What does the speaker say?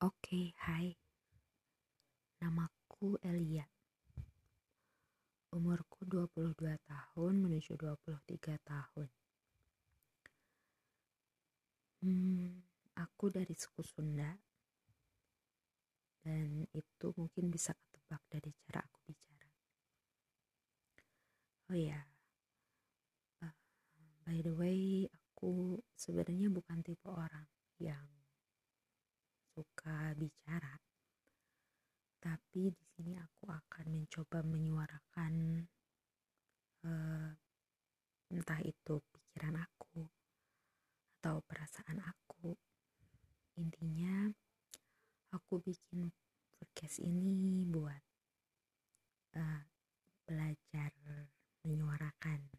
Oke, hai. Namaku Elia. Umurku 22 tahun menuju 23 tahun. Hmm, aku dari suku Sunda. Dan itu mungkin bisa ketebak dari cara aku bicara. Oh ya. Uh, by the way, aku sebenarnya bukan tipe orang suka bicara tapi di sini aku akan mencoba menyuarakan uh, entah itu pikiran aku atau perasaan aku. Intinya aku bikin podcast ini buat uh, belajar menyuarakan